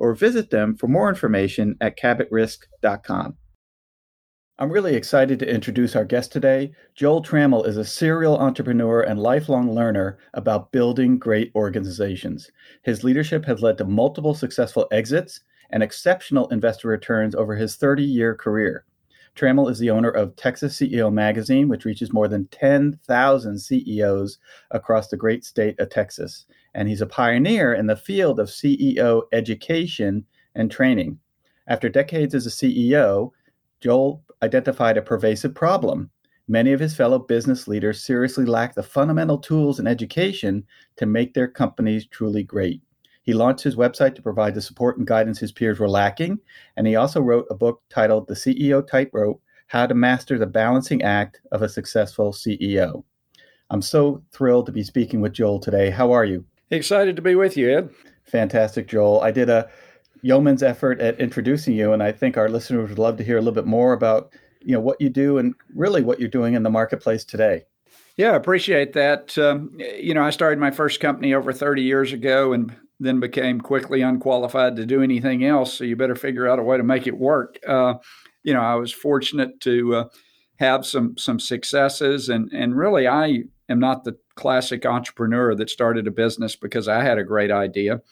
or visit them for more information at cabotrisk.com. I'm really excited to introduce our guest today. Joel Trammell is a serial entrepreneur and lifelong learner about building great organizations. His leadership has led to multiple successful exits and exceptional investor returns over his 30 year career. Trammell is the owner of Texas CEO Magazine, which reaches more than 10,000 CEOs across the great state of Texas. And he's a pioneer in the field of CEO education and training. After decades as a CEO, Joel identified a pervasive problem. Many of his fellow business leaders seriously lack the fundamental tools and education to make their companies truly great. He launched his website to provide the support and guidance his peers were lacking, and he also wrote a book titled The CEO Tightrope How to Master the Balancing Act of a Successful CEO. I'm so thrilled to be speaking with Joel today. How are you? Excited to be with you, Ed. Fantastic, Joel. I did a yeoman's effort at introducing you, and I think our listeners would love to hear a little bit more about you know what you do and really what you're doing in the marketplace today. Yeah, I appreciate that. Um, you know, I started my first company over 30 years ago, and then became quickly unqualified to do anything else. So you better figure out a way to make it work. Uh, you know, I was fortunate to uh, have some some successes, and and really, I am not the classic entrepreneur that started a business because I had a great idea.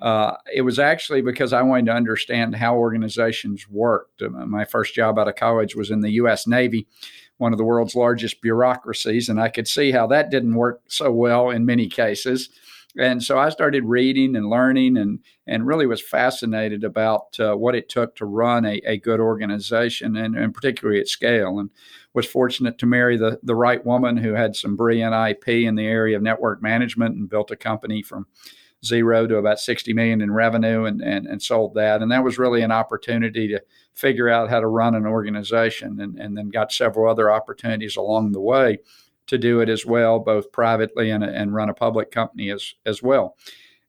Uh, it was actually because I wanted to understand how organizations worked. Uh, my first job out of college was in the U.S. Navy, one of the world's largest bureaucracies, and I could see how that didn't work so well in many cases and so I started reading and learning and and really was fascinated about uh, what it took to run a, a good organization and, and particularly at scale and was fortunate to marry the the right woman who had some brilliant IP in the area of network management and built a company from zero to about 60 million in revenue and, and, and sold that. And that was really an opportunity to figure out how to run an organization and, and then got several other opportunities along the way to do it as well, both privately and, and run a public company as, as well.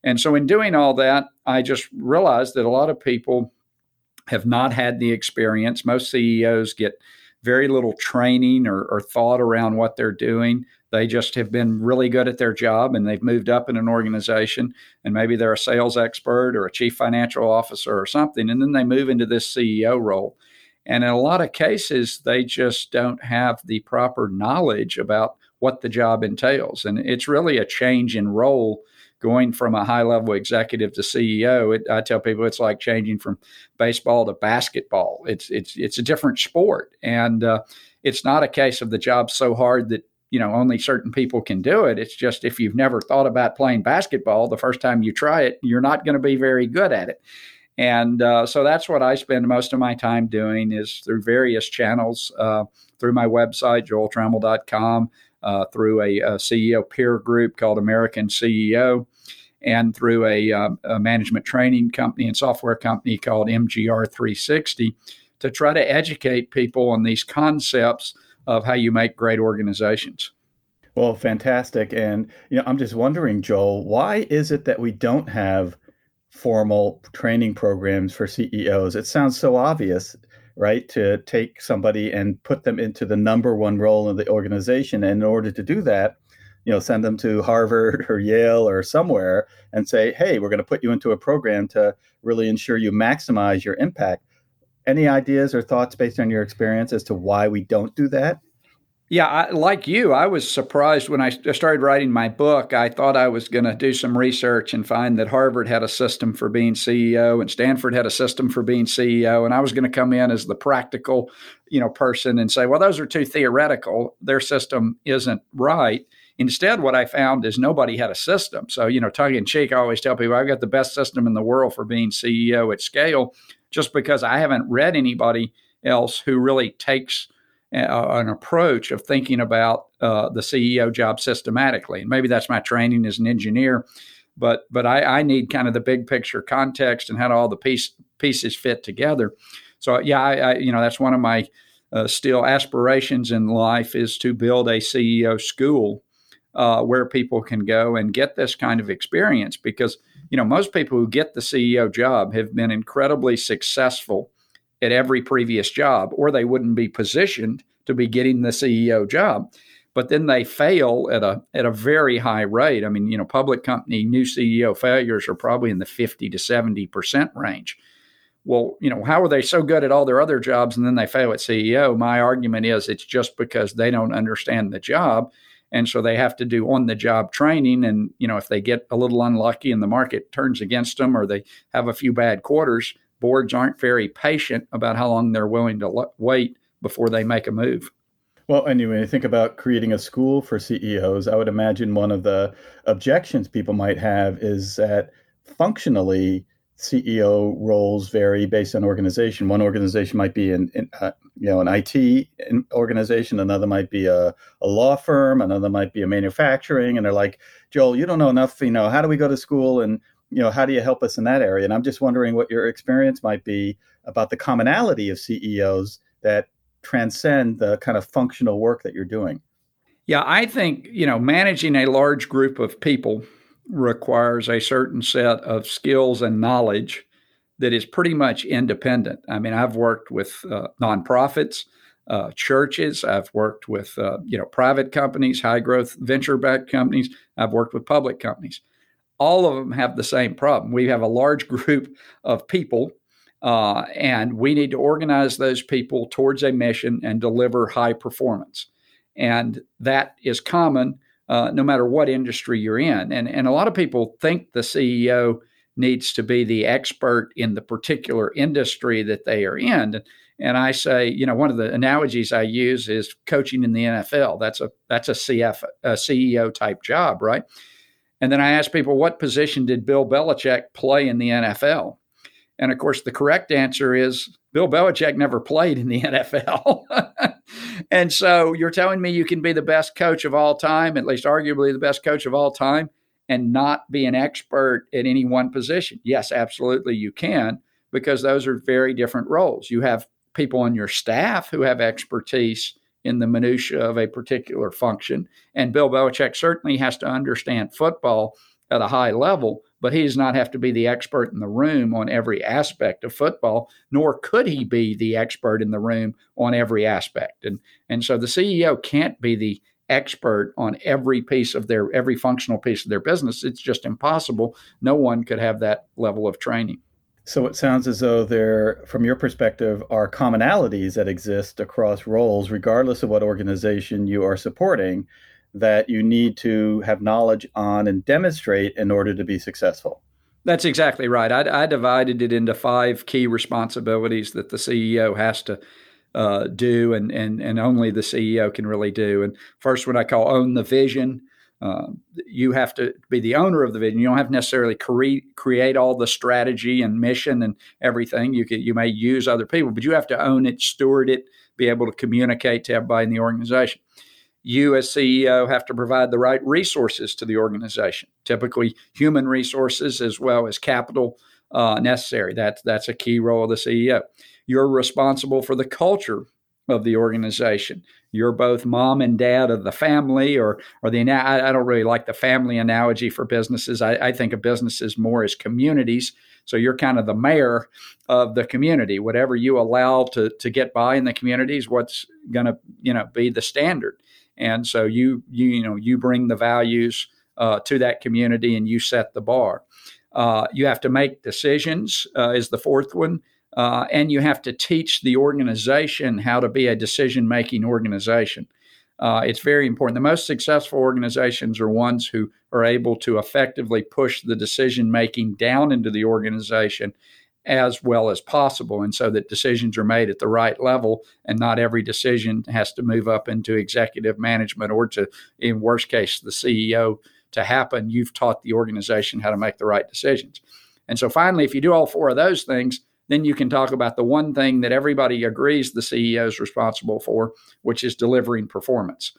And so, in doing all that, I just realized that a lot of people have not had the experience. Most CEOs get very little training or, or, thought around what they're doing. They just have been really good at their job and they've moved up in an organization and maybe they're a sales expert or a chief financial officer or something. And then they move into this CEO role. And in a lot of cases, they just don't have the proper knowledge about what the job entails. And it's really a change in role going from a high level executive to CEO. It, I tell people it's like changing from baseball to basketball. It's it's it's a different sport, and uh, it's not a case of the job so hard that you know only certain people can do it. It's just if you've never thought about playing basketball, the first time you try it, you're not going to be very good at it. And uh, so that's what I spend most of my time doing is through various channels, uh, through my website, joeltrammell.com, uh, through a, a, CEO peer group called American CEO, and through a, um, a, management training company and software company called MGR 360 to try to educate people on these concepts of how you make great organizations. Well, fantastic. And you know, I'm just wondering, Joel, why is it that we don't have formal training programs for CEOs. It sounds so obvious, right? To take somebody and put them into the number one role in the organization. And in order to do that, you know, send them to Harvard or Yale or somewhere and say, hey, we're going to put you into a program to really ensure you maximize your impact. Any ideas or thoughts based on your experience as to why we don't do that? Yeah, I, like you, I was surprised when I started writing my book. I thought I was going to do some research and find that Harvard had a system for being CEO and Stanford had a system for being CEO, and I was going to come in as the practical, you know, person and say, "Well, those are too theoretical. Their system isn't right." Instead, what I found is nobody had a system. So, you know, tongue in cheek, I always tell people I've got the best system in the world for being CEO at scale, just because I haven't read anybody else who really takes an approach of thinking about uh, the CEO job systematically. And maybe that's my training as an engineer, but but I, I need kind of the big picture context and how do all the piece, pieces fit together. So yeah, I, I you know that's one of my uh, still aspirations in life is to build a CEO school uh, where people can go and get this kind of experience because you know most people who get the CEO job have been incredibly successful at every previous job, or they wouldn't be positioned to be getting the CEO job. But then they fail at a at a very high rate. I mean, you know, public company new CEO failures are probably in the 50 to 70 percent range. Well, you know, how are they so good at all their other jobs and then they fail at CEO? My argument is it's just because they don't understand the job. And so they have to do on the job training. And, you know, if they get a little unlucky and the market turns against them or they have a few bad quarters, boards aren't very patient about how long they're willing to wait before they make a move. Well, anyway, I think about creating a school for CEOs. I would imagine one of the objections people might have is that functionally, CEO roles vary based on organization. One organization might be an, in, uh, you know an IT organization, another might be a, a law firm, another might be a manufacturing, and they're like, Joel, you don't know enough. You know, how do we go to school and you know, how do you help us in that area? And I'm just wondering what your experience might be about the commonality of CEOs that transcend the kind of functional work that you're doing. Yeah, I think, you know, managing a large group of people requires a certain set of skills and knowledge that is pretty much independent. I mean, I've worked with uh, nonprofits, uh, churches. I've worked with uh, you know private companies, high growth venture backed companies. I've worked with public companies all of them have the same problem. We have a large group of people, uh, and we need to organize those people towards a mission and deliver high performance. And that is common uh, no matter what industry you're in. And, and a lot of people think the CEO needs to be the expert in the particular industry that they are in. And I say, you know, one of the analogies I use is coaching in the NFL. That's a that's a CF a CEO type job, right? And then I asked people, what position did Bill Belichick play in the NFL? And of course, the correct answer is Bill Belichick never played in the NFL. and so you're telling me you can be the best coach of all time, at least arguably the best coach of all time, and not be an expert at any one position? Yes, absolutely, you can, because those are very different roles. You have people on your staff who have expertise in the minutia of a particular function. And Bill Belichick certainly has to understand football at a high level, but he does not have to be the expert in the room on every aspect of football, nor could he be the expert in the room on every aspect. And and so the CEO can't be the expert on every piece of their every functional piece of their business. It's just impossible. No one could have that level of training. So it sounds as though there, from your perspective, are commonalities that exist across roles, regardless of what organization you are supporting, that you need to have knowledge on and demonstrate in order to be successful. That's exactly right. I, I divided it into five key responsibilities that the CEO has to uh, do, and, and and only the CEO can really do. And first, what I call own the vision. Uh, you have to be the owner of the vision. You don't have to necessarily cre- create all the strategy and mission and everything. You you may use other people, but you have to own it, steward it, be able to communicate to everybody in the organization. You, as CEO, have to provide the right resources to the organization, typically human resources as well as capital uh, necessary. That's that's a key role of the CEO. You're responsible for the culture of the organization. You're both mom and dad of the family, or or the I, don't really like the family analogy for businesses. I, I think of businesses more as communities. So you're kind of the mayor of the community. Whatever you allow to to get by in the community is what's going to you know be the standard. And so you you you know you bring the values uh, to that community and you set the bar. Uh, you have to make decisions uh, is the fourth one. Uh, and you have to teach the organization how to be a decision making organization. Uh, it's very important. The most successful organizations are ones who are able to effectively push the decision making down into the organization as well as possible, and so that decisions are made at the right level, and not every decision has to move up into executive management or to, in worst case, the CEO to happen. You've taught the organization how to make the right decisions. And so, finally, if you do all four of those things, then you can talk about the one thing that everybody agrees the CEO is responsible for, which is delivering performance.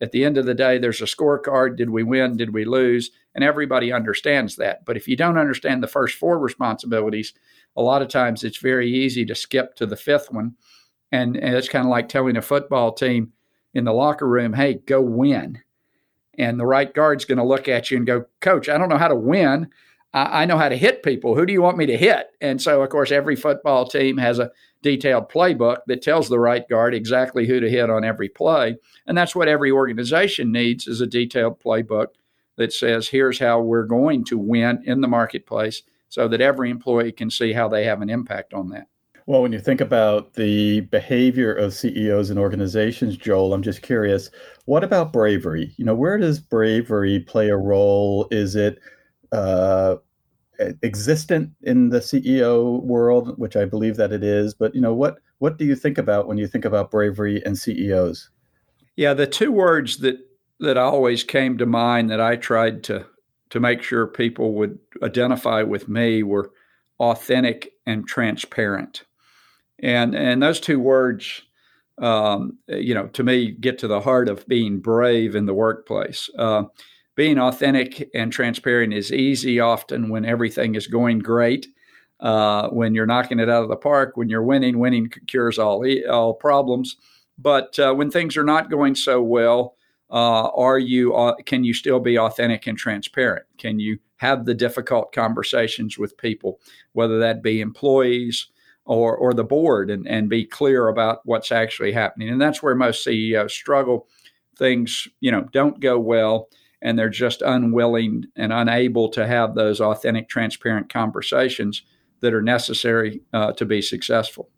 At the end of the day, there's a scorecard. Did we win? Did we lose? And everybody understands that. But if you don't understand the first four responsibilities, a lot of times it's very easy to skip to the fifth one. And, and it's kind of like telling a football team in the locker room, hey, go win. And the right guard's going to look at you and go, Coach, I don't know how to win. I, I know how to hit people. Who do you want me to hit? And so, of course, every football team has a detailed playbook that tells the right guard exactly who to hit on every play. And that's what every organization needs is a detailed playbook that says here's how we're going to win in the marketplace so that every employee can see how they have an impact on that. Well, when you think about the behavior of CEOs and organizations, Joel, I'm just curious, what about bravery? You know, where does bravery play a role? Is it uh, existent in the CEO world, which I believe that it is. But you know, what what do you think about when you think about bravery and CEOs? Yeah, the two words that that always came to mind that I tried to to make sure people would identify with me were authentic and transparent. And and those two words um, you know, to me, get to the heart of being brave in the workplace. Uh, being authentic and transparent is easy often when everything is going great. Uh, when you're knocking it out of the park, when you're winning, winning cures all all problems. But uh, when things are not going so well, uh, are you uh, can you still be authentic and transparent? Can you have the difficult conversations with people, whether that be employees or or the board, and and be clear about what's actually happening? And that's where most CEOs struggle. Things you know don't go well and they're just unwilling and unable to have those authentic, transparent conversations that are necessary uh, to be successful.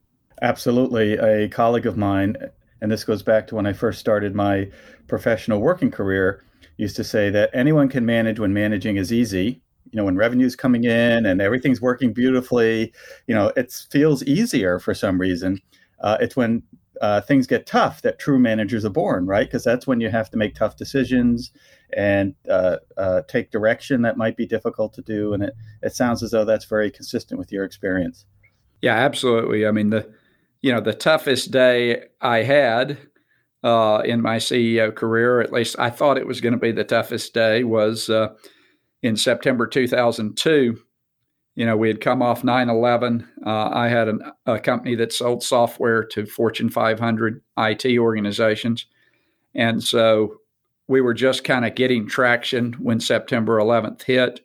Absolutely. A colleague of mine, and this goes back to when I first started my professional working career, used to say that anyone can manage when managing is easy. You know, when revenue's coming in and everything's working beautifully, you know, it feels easier for some reason. Uh, it's when uh, things get tough that true managers are born, right? Because that's when you have to make tough decisions and uh, uh, take direction that might be difficult to do. And it, it sounds as though that's very consistent with your experience. Yeah, absolutely. I mean, the you know the toughest day I had uh, in my CEO career, at least I thought it was going to be the toughest day, was uh, in September 2002 you know, we had come off 9 11. Uh, I had an, a company that sold software to Fortune 500 IT organizations. And so we were just kind of getting traction when September 11th hit.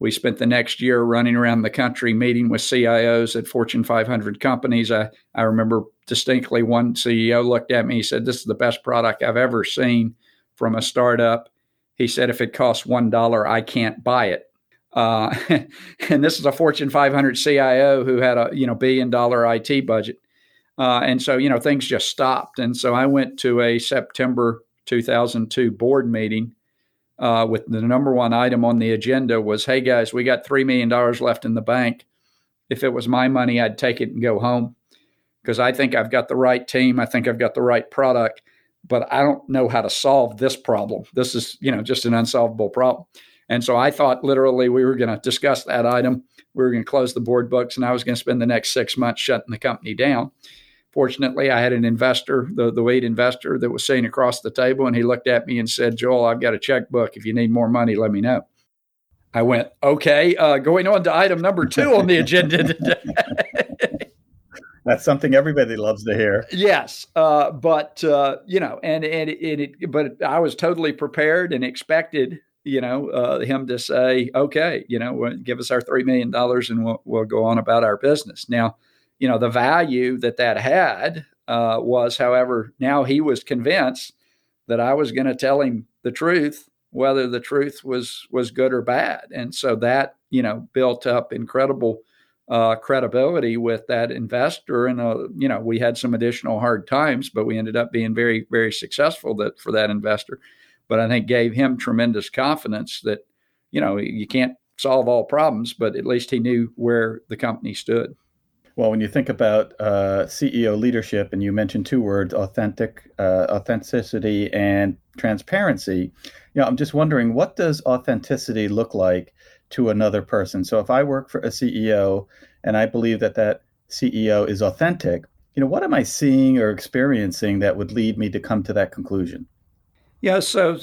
We spent the next year running around the country meeting with CIOs at Fortune 500 companies. I, I remember distinctly one CEO looked at me, he said, This is the best product I've ever seen from a startup. He said, If it costs $1, I can't buy it. Uh, and this is a Fortune 500 CIO who had a you know billion dollar IT budget, uh, and so you know things just stopped. And so I went to a September 2002 board meeting uh, with the number one item on the agenda was, "Hey guys, we got three million dollars left in the bank. If it was my money, I'd take it and go home because I think I've got the right team. I think I've got the right product." But I don't know how to solve this problem. This is, you know, just an unsolvable problem. And so I thought literally we were going to discuss that item. We were going to close the board books, and I was going to spend the next six months shutting the company down. Fortunately, I had an investor, the, the lead investor, that was sitting across the table, and he looked at me and said, Joel, I've got a checkbook. If you need more money, let me know. I went, okay, uh, going on to item number two on the agenda today. That's something everybody loves to hear. Yes, uh, but uh, you know, and and it, it, but I was totally prepared and expected, you know, uh, him to say, "Okay, you know, give us our three million dollars and we'll we'll go on about our business." Now, you know, the value that that had uh, was, however, now he was convinced that I was going to tell him the truth, whether the truth was was good or bad, and so that you know built up incredible uh, credibility with that investor. And uh, you know, we had some additional hard times, but we ended up being very, very successful that for that investor. But I think gave him tremendous confidence that you know you can't solve all problems, but at least he knew where the company stood. Well, when you think about uh, CEO leadership, and you mentioned two words: authentic, uh, authenticity, and transparency. You know, I'm just wondering, what does authenticity look like to another person. So if I work for a CEO and I believe that that CEO is authentic, you know, what am I seeing or experiencing that would lead me to come to that conclusion? Yeah, so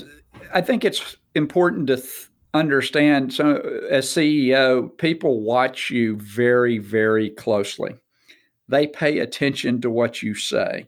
I think it's important to th- understand. So, as CEO, people watch you very, very closely. They pay attention to what you say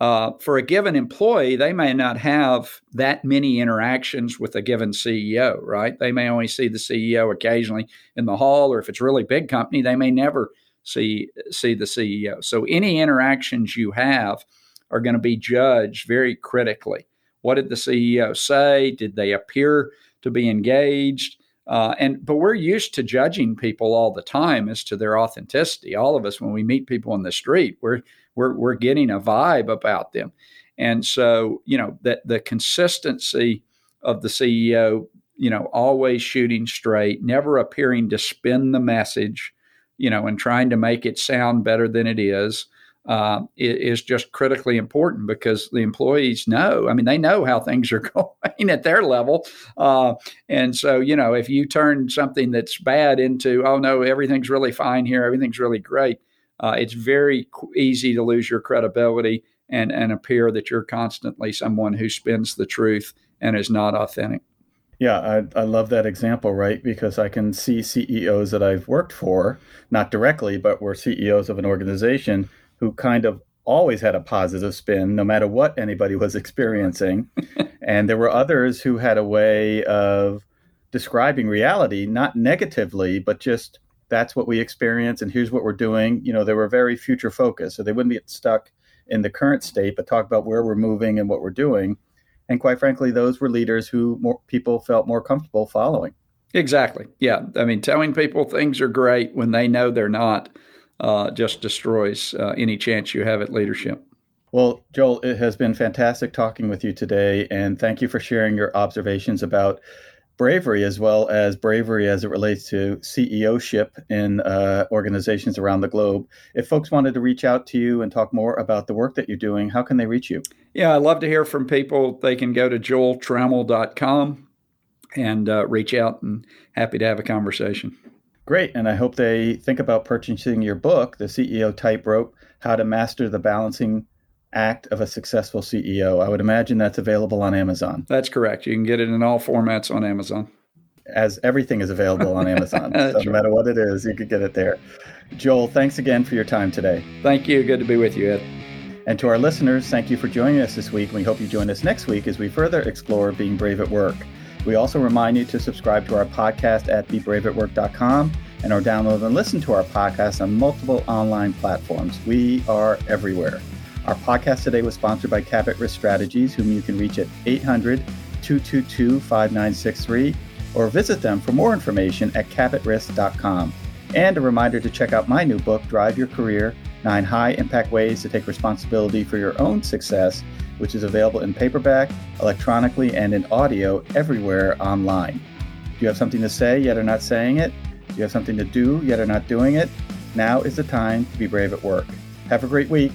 uh, for a given employee, they may not have that many interactions with a given CEO, right? They may only see the CEO occasionally in the hall, or if it's really big company, they may never see see the CEO. So any interactions you have are going to be judged very critically. What did the CEO say? Did they appear to be engaged? Uh, and but we're used to judging people all the time as to their authenticity. All of us, when we meet people in the street, we're we're we're getting a vibe about them. And so, you know, that the consistency of the CEO, you know, always shooting straight, never appearing to spin the message, you know, and trying to make it sound better than it is, uh, is just critically important because the employees know. I mean, they know how things are going at their level, uh, and so you know, if you turn something that's bad into, oh no, everything's really fine here, everything's really great, uh, it's very easy to lose your credibility and, and appear that you're constantly someone who spins the truth and is not authentic. Yeah, I, I love that example, right? Because I can see CEOs that I've worked for, not directly, but were CEOs of an organization who kind of always had a positive spin, no matter what anybody was experiencing. and there were others who had a way of describing reality, not negatively, but just that's what we experience and here's what we're doing. You know they were very future focused so they wouldn't get stuck in the current state but talk about where we're moving and what we're doing. And quite frankly those were leaders who more people felt more comfortable following. Exactly. Yeah. I mean telling people things are great when they know they're not uh, just destroys uh, any chance you have at leadership well, Joel, it has been fantastic talking with you today, and thank you for sharing your observations about bravery as well as bravery as it relates to CEOship in uh, organizations around the globe. If folks wanted to reach out to you and talk more about the work that you're doing, how can they reach you? Yeah, I'd love to hear from people. They can go to joeltrammell.com and uh, reach out and happy to have a conversation. Great. And I hope they think about purchasing your book, The CEO Tightrope How to Master the Balancing act of a successful CEO. I would imagine that's available on Amazon. That's correct. You can get it in all formats on Amazon. As everything is available on Amazon. so no matter what it is, you could get it there. Joel, thanks again for your time today. Thank you. Good to be with you, Ed. And to our listeners, thank you for joining us this week. We hope you join us next week as we further explore being brave at work. We also remind you to subscribe to our podcast at bebraveatwork.com and or download and listen to our podcast on multiple online platforms. We are everywhere. Our podcast today was sponsored by Cabot Risk Strategies, whom you can reach at 800 222 5963 or visit them for more information at cabotrisk.com. And a reminder to check out my new book, Drive Your Career Nine High Impact Ways to Take Responsibility for Your Own Success, which is available in paperback, electronically, and in audio everywhere online. Do you have something to say yet are not saying it? Do you have something to do yet are not doing it? Now is the time to be brave at work. Have a great week.